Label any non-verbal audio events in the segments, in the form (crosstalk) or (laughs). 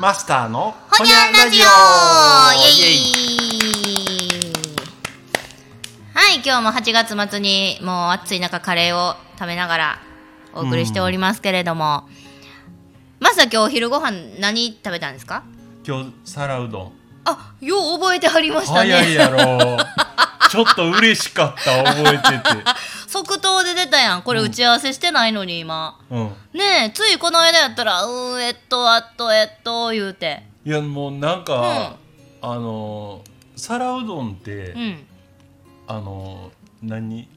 マスターのほにゃんラジオ。はい、今日も8月末にもう暑い中カレーを食べながらお送りしておりますけれども、まずは今日お昼ご飯何食べたんですか？今日皿うどん。あ、よう覚えてはりましたね。早いやろ。ちょっと嬉しかった覚えてて (laughs) 即答で出たやん。これ打ち合わせしてないのに今。うんねえ、ついこの間やったら、うーん、えっと、あと、えっと、言うて。いやもうなんか、あの皿うどんって、うん。あの何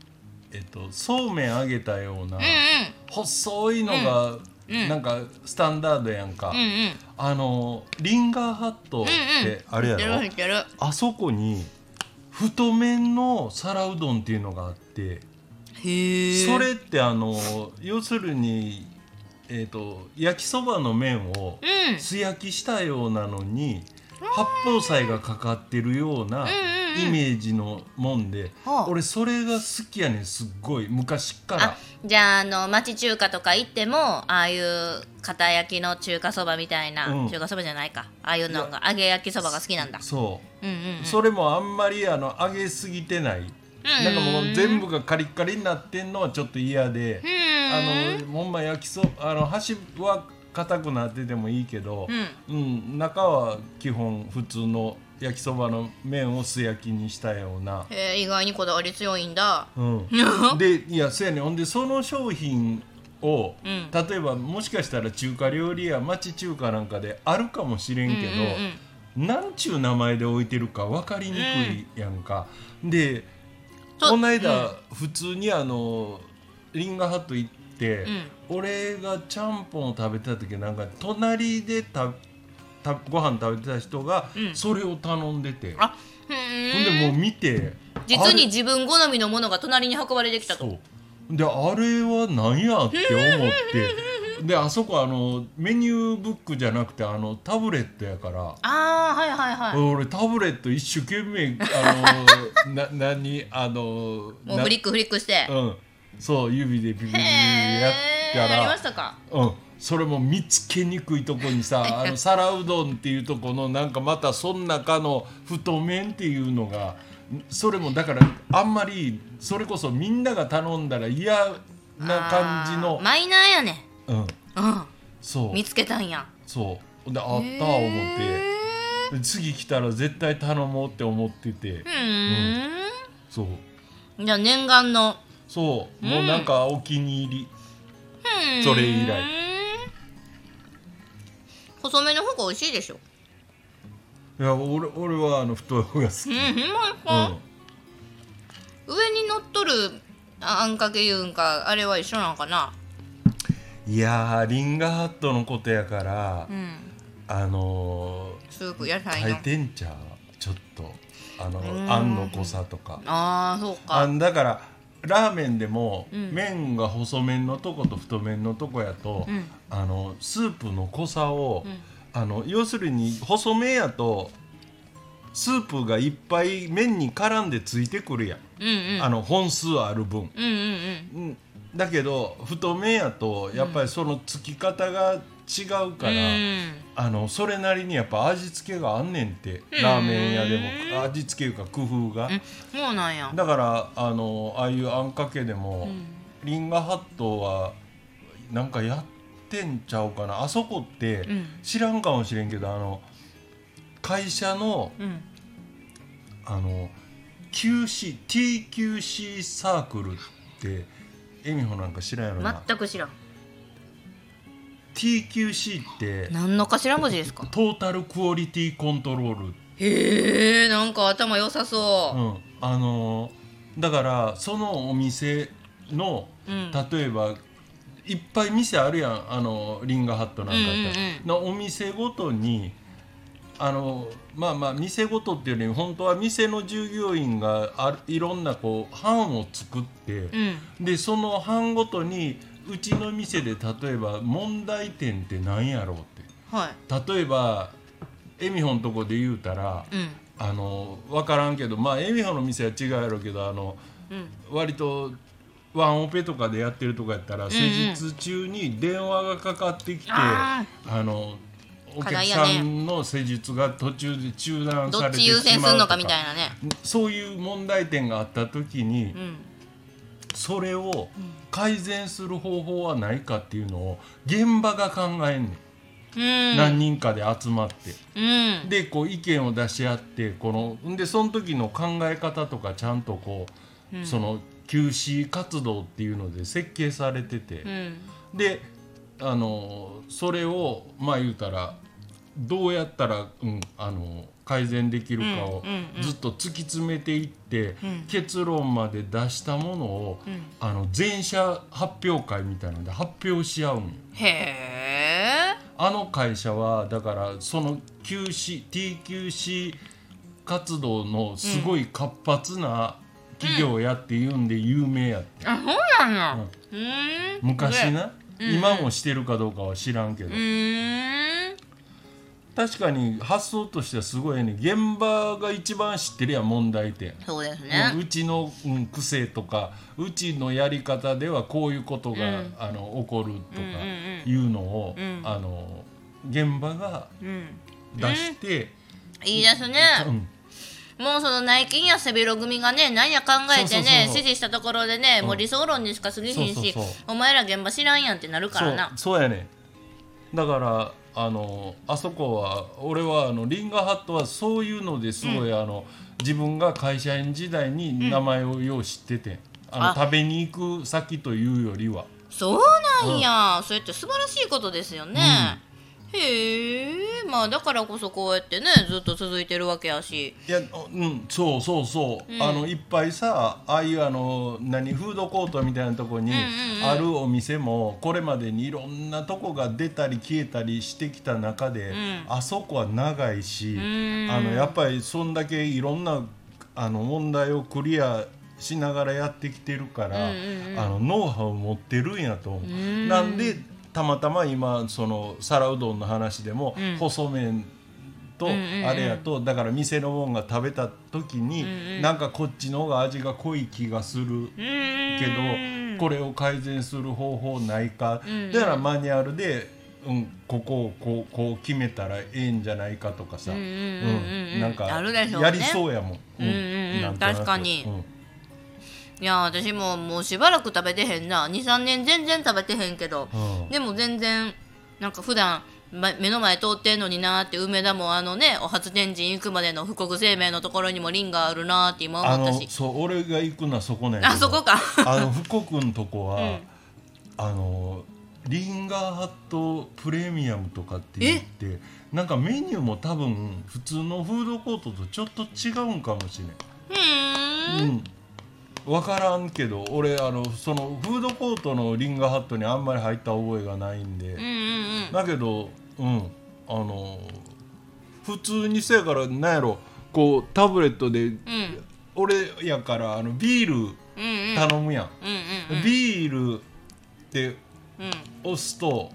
えっとそうめん揚げたような、うん細いのが、うんなんかスタンダードやんか、うん。うんうん。あのリンガーハットってあれやろ、る知ってる。あそこに太麺の皿うどんっていうのがあって。それってあの要するに、えー、と焼きそばの麺をうん。素焼きしたようなのに八宝菜がかかってるようなうんうんイメージのもんで、はあ。俺それが好きやねんすっごい。昔っから。あじゃああの町中華とか行ってもああいう片焼きの中華そばみたいな、うん。中華そばじゃないか。ああいうのが揚げ焼きそばが好きなんだ。そう、うんうんうん。それもあんまりあの揚げすぎてない、んなんかもう全部がカリッカリになってんのはちょっと嫌で、あのほんま焼きそあの端は硬くなっててもいいけど、うん。中は基本普通の焼きそばの麺を素焼きにしたような、へえ意外にこだわり強いんだ。うん、でいやそうやねん。ほんでその商品を、うん。例えばもしかしたら中華料理や町中華なんかであるかもしれんけど、うんうんうん。なんちゅう名前で置いてるか分かりにくいやんか、でそうこの間、普通にあのリンガーハット行って、うん。俺がちゃんぽんを食べてた時なんか隣でたたご飯食べてた人がうん。それを頼んでて、あふほんでもう見て実に自分好みのものが隣に運ばれてきたと。であれは何やって思ってであそこあのメニューブックじゃなくてあのタブレットやから。ああはいはいはい。俺タブレット一生懸命あの (laughs) な何あのもうフリックフリックして。なうん。そう指でビビビビビやったやりまらしたか。うん。それも見つけにくいとこにさあの (laughs) 皿うどんっていうとこのなんかまたその中の太麺っていうのがそれもだからあんまりそれこそみんなが頼んだら嫌な感じのマイナーやねうん。うん。そう。見つけたんや。そう。であった思って。で次来たら絶対頼もうって思ってて。うーん。そう。じゃあ念願の。そう。もうなんかお気に入り。それ以来。細めの方が美味しいでしょ。いや俺俺はあの太い方が好き。うんうか、ん。上に乗っとるああんかけいうんかあれは一緒なのかないやーリンガーハットのことやからうん。あのスープ野菜のてんちゃうちょっとあのん。あんの濃さとか。ああそうあかんだからラーメンでも、うん。麺が細麺のとこと太麺のとこやと、うん。あのスープの濃さを、うん。あの要するに細麺やとスープがいっぱい麺に絡んでついてくるやん、うんうん。あの本数ある分、うんうんうん。うん、だけど太麺やとやっぱりそのつき方が違うから、うん。あのそれなりにやっぱ味付けがあんねんってラーメン屋でも味付けいうか工夫が。うん。そうなんや。だからあのああいうあんかけでも、うん。リンガーハットはなんかやってんちゃうかな。あそこって、うん。知らんかもしれんけどあの会社のうん。あの QC TQC サークルって恵美穂なんか知らんやろな、全く知らん。TQC って何の頭文字ですか？トータルクオリティコントロール。へえなんか頭良さそう。うん、あのだからそのお店の、うん。例えばいっぱい店あるやん。あのリンガーハットなんかって、うんうんうん。のお店ごとにあのまあまあ店ごとっていうより本当は店の従業員があるいろんなこう班を作って、うん。でその班ごとにうちの店で例えば問題点って何やろうって。はい。例えば恵美穂のとこで言うたら、うん。あの分からんけどまあ恵美穂の店は違うやろうけどあのうん。割とワンオペとかでやってるとかやったら、施術中に電話がかかってきて、ああのお客さんの施術が途中で中断どされてしっち優先ますうとかるのかみたいなね。そういう問題点があった時に、うん。それを改善する方法はないかっていうのを現場が考えんねん、うん。何人かで集まって。うん。でこう意見を出し合ってこのんでその時の考え方とかちゃんとこう、その休止活動っていうので設計されてて、うん。であのそれをまあ言うたらどうやったら、うん、あの改善できるかをうんうんうん。ずっと突き詰めていって、ん。結論まで出したものを、あの全社発表会みたいなので発表し合うんよ。へえ。あの会社はだからその休止 TQC 活動のすごい活発な企業やっていうんで有名やって、あそうなん。やうん。昔な、今もしてるかどうかは知らんけど、うーん確かに発想としてはすごいね。現場が一番知ってるやん問題点、そうですね。うちの、うん、癖とかうちのやり方ではこういうことが、うん。あの起こるとかうんうんうん。いうのを、ん。あの現場がうん。出して、いいですね。うん。もうその内勤や背広組がね何や考えてね指示したところでね、うん。もう理想論にしか過ぎひんしお前ら現場知らんやんってなるからな。そうそうやねだからあのあそこは俺はあのリンガーハットはそういうのですごい、あの自分が会社員時代に名前をよう知ってて、あのあ。食べに行く先というよりは。そうなんや、それって素晴らしいことですよね、へえ。まあだからこそこうやってねずっと続いてるわけやし。いやうんそうそうそう、あのいっぱいさああいうあの何フードコートみたいなとこにんうんあるお店もこれまでにいろんなとこが出たり消えたりしてきた中で、ん。あそこは長いし、ん。あのやっぱりそんだけいろんなあの問題をクリアしながらやってきてるから、うんうんうん。あのノウハウを持ってるんやと思う。ん。なんでたまたま今その皿うどんの話でも、うん。細麺とあれやとだから店のもんが食べた時に、んうん。なんかこっちの方が味が濃い気がするけど、これを改善する方法ないか、うん。うんだからマニュアルで、うん、ここをこうこう決めたらええんじゃないかとかさ、うんなんかやりそうやもん。うん。うんうんなん確かに。うんいや私ももうしばらく食べてへんな。23年全然食べてへんけど、うん。でも全然なんか普段ま目の前通ってんのになーって梅田もあのねお初天神行くまでの富国生命のところにもリンがあるなーって今あ思ったし。のそう俺が行くのはそこなんやけど。あそこか。あの福君とこは、(laughs) うん。あのリンガーハットプレミアムとかって言ってなんかメニューも多分普通のフードコートとちょっと違うんかもしれん。うん分からんけど俺あのそのフードコートのリンガーハットにあんまり入った覚えがないんで、うんうんうん。だけどうん。あの普通にせやからなんやろ。こうタブレットでうん。俺やからあのビールうんうん。頼むやん、うんうんビールってうん。押すと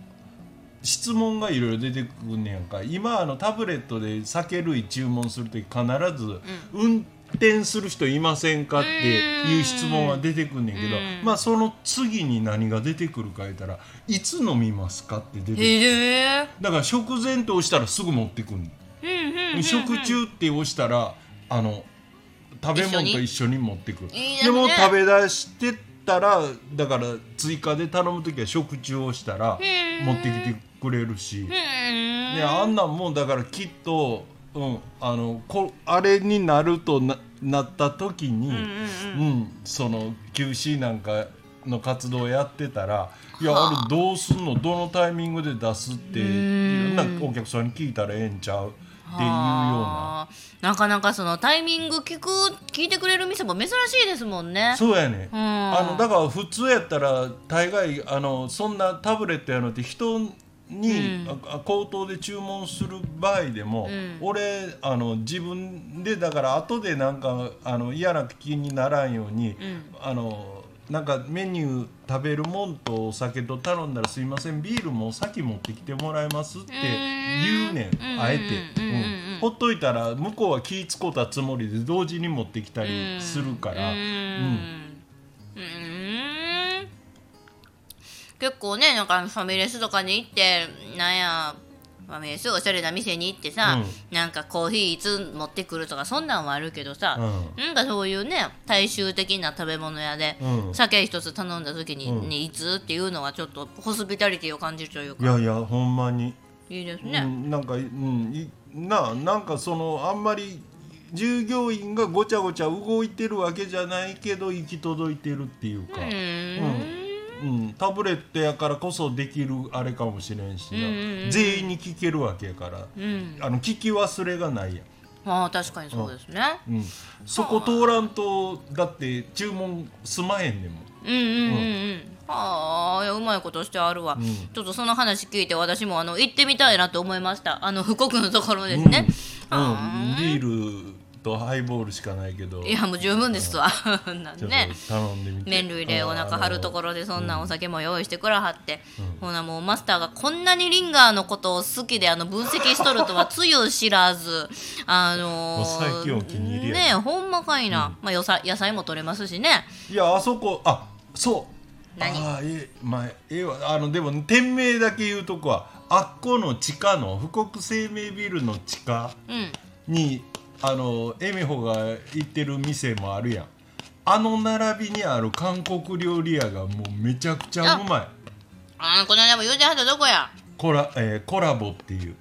質問がいろいろ出てくんねやんか。今あのタブレットで酒類注文する時必ず運転する人いませんかっていう質問は出てくんねんけどうん。まあその次に何が出てくるか言ったらいつ飲みますかって出てくる。へえ。だから食前って押したらすぐ持ってくんねうん食中って押したらあの食べ物と一緒に持ってくる。ですね。でも食べ出してたらだから追加で頼む時は食中をしたらうん。持ってきてくれるし、うん。であんなんもんだからきっと、うん、あのこあれになるとななった時に、うんうんうん。その休止なんかの活動やってたら「いやはあ。あれどうすんの？どのタイミングで出す?」っていん。ろんなお客さんに聞いたらええんちゃうっていうような。なかなかそのタイミング聞く聞いてくれる店も珍しいですもんね。そうやね、うん。あのだから普通やったら大概あのそんなタブレットやのって人に、あ口頭で注文する場合でも、ん。俺あの自分でだから後でなんかあの嫌な気にならんように、ん。あのなんかメニュー食べるもんとお酒と頼んだら「すいませんビールも先持ってきてもらえます?」って言うねんうんあえて、うん。ほっといたら向こうは気ぃ使うたつもりで同時に持ってきたりするから。ううん結構ねなんかファミレスとかに行ってなんやまあ、すぐおしゃれな店に行ってさ、なんかコーヒーいつ持ってくるとかそんなんはあるけどさ、うん。なんかそういうね大衆的な食べ物屋で、うん。酒一つ頼んだ時に、ねいつっていうのはちょっとホスピタリティを感じるというか。いやいやほんまに、いいですね、うん、なんか、うん、いななんかそのあんまり従業員がごちゃごちゃ動いてるわけじゃないけど行き届いてるっていうか、うーんうん、タブレットやからこそできるあれかもしれんしな、うんうんうん全員に聞けるわけやから、うん。あの聞き忘れがないやん。ああ確かにそうですね、うん、そこ通らんとだって注文済まへんねんもん。うんうんうんうん。ああうまいことしてあるわ、ん。ちょっとその話聞いて私もあの行ってみたいなと思いました。あの福国のところですね、うん、ビールとハイボールしかないけど。いやもう十分ですわ。(laughs) なんね頼んでみて。麺類でお腹張るところでそんなお酒も用意してくらはって、ほなもうマスターがこんなにリンガーのことを好きであの分析しとるとはつゆ知らず。あのー、ねえほんまかいな、まあ、野菜野菜も取れますしね。いやあそこあそう。何？あええまあええわ。あのでも店名だけ言うとこはあっこの地下の富国生命ビルの地下うん。にあのエミホが行ってる店もあるやん。あの並びにある韓国料理屋がもうめちゃくちゃうまい。あこの間も言うてはったどこや。コラ,、えーコラボっていう。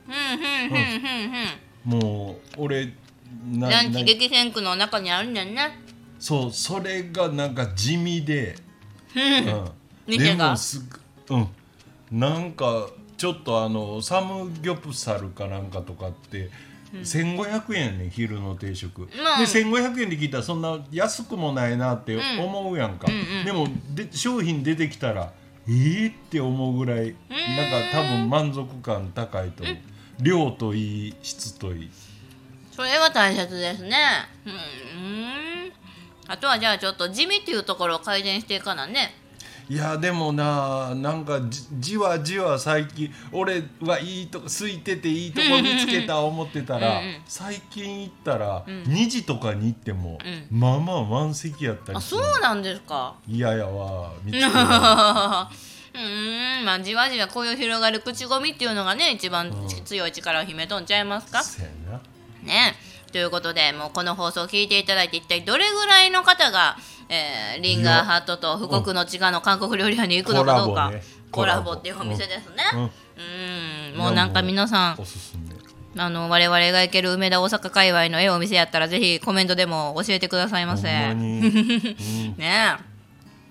もう俺なランチな激戦区の中にあるんだよねそうそれがなんか地味で、うん、でもすぐうん。なんかちょっとあのサムギョプサルかなんかとかって、1500円やねん昼の定食、でまあ1500円で聞いたらそんな安くもないなって思うやんか、でもで商品出てきたらえーって思うぐらいなんか多分満足感高いと思う、量といい質といい。それは大切ですね。うん。あとはじゃあちょっと地味っていうところを改善していかなねいやでもななんかじじわじわ最近俺はいいとこ空いてていいとこ見つけた思ってたらうんうん。最近行ったら2時とかに行っても、まあまあ満席やったりあそうなんですか？嫌やわ見つけた。ら (laughs) うーんまあじわじわこういう広がる口コミっていうのがね一番強い力を秘めとんちゃいますか？せやな。ねということでもうこの放送を聞いていただいて一体どれぐらいの方が、えーリンガーハットと富国の地下の韓国料理屋に行くのかどうか、ココラボっていうお店ですね。うん。うん。もうなんか皆さんあの我々が行ける梅田大阪界隈のええお店やったらぜひコメントでも教えてくださいませ。ほん (laughs) ね。え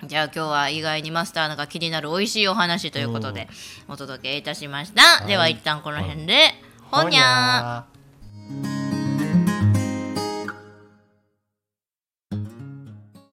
じゃあ今日は意外にマスターが気になる美味しいお話ということでお届けいたしました、では一旦この辺で、ほにゃー。ほにゃー